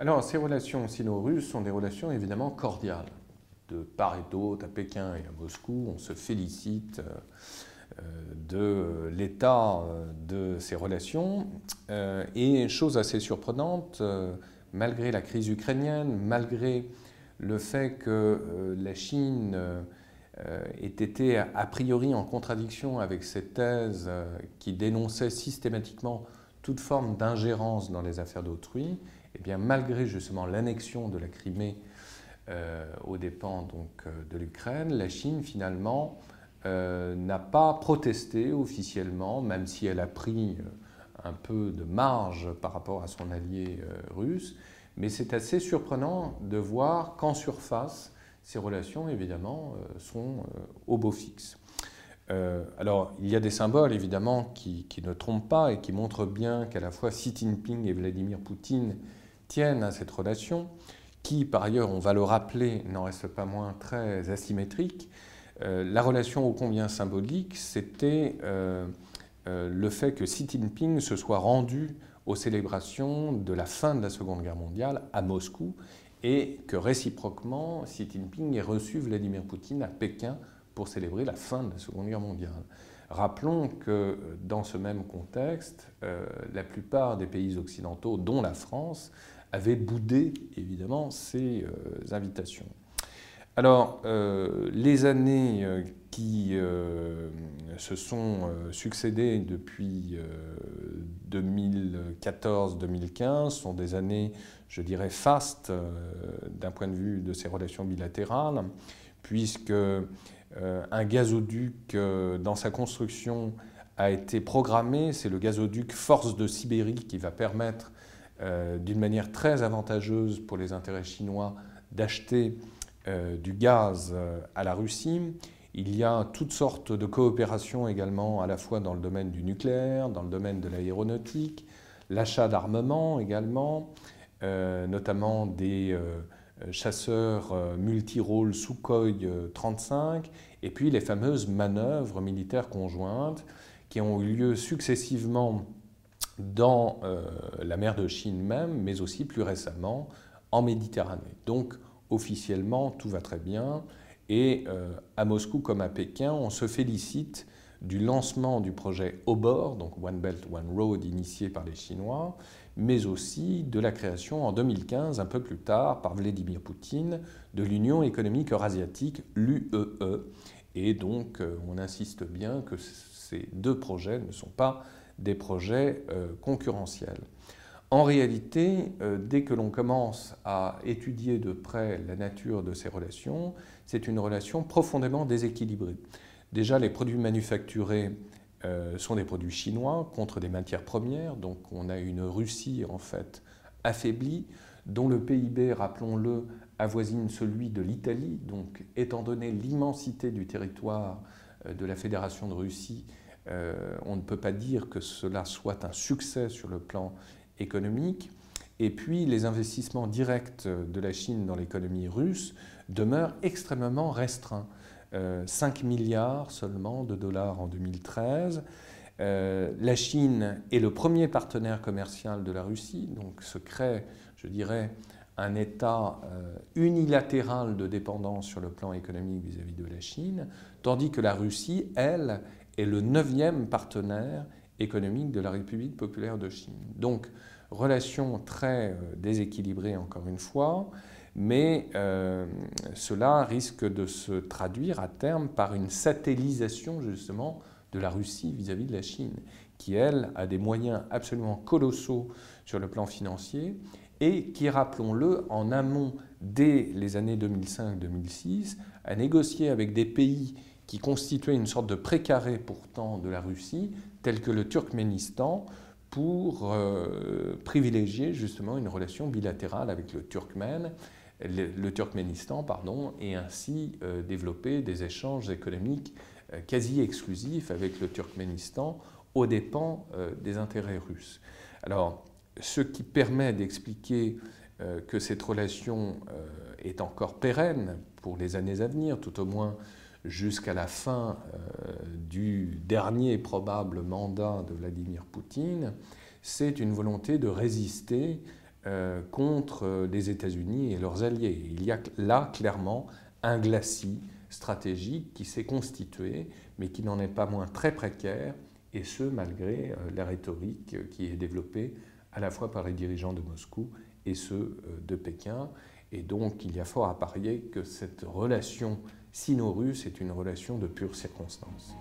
Alors, ces relations sino-russes sont des relations évidemment cordiales. De part et d'autre, à Pékin et à Moscou, on se félicite euh, de l'état euh, de ces relations. Euh, et chose assez surprenante, malgré la crise ukrainienne, malgré le fait que la Chine ait été a priori en contradiction avec ces thèses qui dénonçaient systématiquement toute forme d'ingérence dans les affaires d'autrui, eh bien malgré justement l'annexion de la Crimée aux dépens donc, de l'Ukraine, la Chine finalement euh, n'a pas protesté officiellement, même si elle a pris euh, un peu de marge par rapport à son allié euh, russe. Mais c'est assez surprenant de voir qu'en surface, ces relations, évidemment, sont au beau fixe. alors, il y a des symboles, évidemment, qui ne trompent pas et qui montrent bien qu'à la fois Xi Jinping et Vladimir Poutine tiennent à cette relation, qui, par ailleurs, on va le rappeler, n'en reste pas moins très asymétrique. Euh, la relation ô combien symbolique, c'était euh, euh, le fait que Xi Jinping se soit rendu aux célébrations de la fin de la Seconde Guerre mondiale à Moscou et que réciproquement, Xi Jinping ait reçu Vladimir Poutine à Pékin pour célébrer la fin de la Seconde Guerre mondiale. Rappelons que dans ce même contexte, la plupart des pays occidentaux, dont la France, avaient boudé évidemment ces invitations. Alors, euh, les années euh, qui euh, se sont succédées depuis 2014-2015 sont des années, je dirais, fastes d'un point de vue de ces relations bilatérales, puisque un gazoduc dans sa construction a été programmé, c'est le gazoduc Force de Sibérie qui va permettre d'une manière très avantageuse pour les intérêts chinois d'acheter euh, du gaz euh, à la Russie. Il y a toutes sortes de coopérations également, à la fois dans le domaine du nucléaire, dans le domaine de l'aéronautique, l'achat d'armement également, euh, notamment des chasseurs multirôles Sukhoi 35, et puis les fameuses manœuvres militaires conjointes qui ont eu lieu successivement dans la mer de Chine même, mais aussi plus récemment en Méditerranée. Donc officiellement, tout va très bien. Et euh, à Moscou comme à Pékin, on se félicite du lancement du projet OBOR, donc One Belt, One Road, initié par les Chinois, mais aussi de la création en 2015, un peu plus tard, par Vladimir Poutine, de l'Union économique eurasiatique, l'UEE. E. Et donc, euh, on insiste bien que ces deux projets ne sont pas des projets euh, concurrentiels. En réalité, euh, dès que l'on commence à étudier de près la nature de ces relations, c'est une relation profondément déséquilibrée. Déjà, les produits manufacturés euh, sont des produits chinois contre des matières premières, donc on a une Russie en fait affaiblie, dont le PIB, rappelons-le, avoisine celui de l'Italie. Donc, étant donné l'immensité du territoire de la Fédération de Russie, on ne peut pas dire que cela soit un succès sur le plan économique. Et puis les investissements directs de la Chine dans l'économie russe demeurent extrêmement restreints. 5 euh, milliards seulement de dollars en 2013. Euh, la Chine est le premier partenaire commercial de la Russie, donc se crée, je dirais, un état euh, unilatéral de dépendance sur le plan économique vis-à-vis -vis de la Chine, tandis que la Russie, elle, est le neuvième partenaire économique de la République populaire de Chine. Donc, relation très euh, déséquilibrée encore une fois, mais euh, cela risque de se traduire à terme par une satellisation justement de la Russie vis-à-vis de la Chine, qui elle a des moyens absolument colossaux sur le plan financier et qui, rappelons-le, en amont dès les années 2005-2006, a négocié avec des pays qui constituaient une sorte de précaré pourtant de la Russie, tels que le Turkménistan, pour euh, privilégier justement une relation bilatérale avec le Turkmène, le, Turkménistan, pardon, et ainsi euh, développer des échanges économiques euh, quasi exclusifs avec le Turkménistan aux dépens des intérêts russes. Alors, ce qui permet d'expliquer que cette relation est encore pérenne pour les années à venir, tout au moins jusqu'à la fin euh, du dernier probable mandat de Vladimir Poutine, c'est une volonté de résister contre les États-Unis et leurs alliés. Il y a là clairement un glacis stratégique qui s'est constitué, mais qui n'en est pas moins très précaire, et ce malgré la rhétorique qui est développée à la fois par les dirigeants de Moscou et ceux de Pékin. Et donc il y a fort à parier que cette relation sino-russe est une relation de pure circonstance.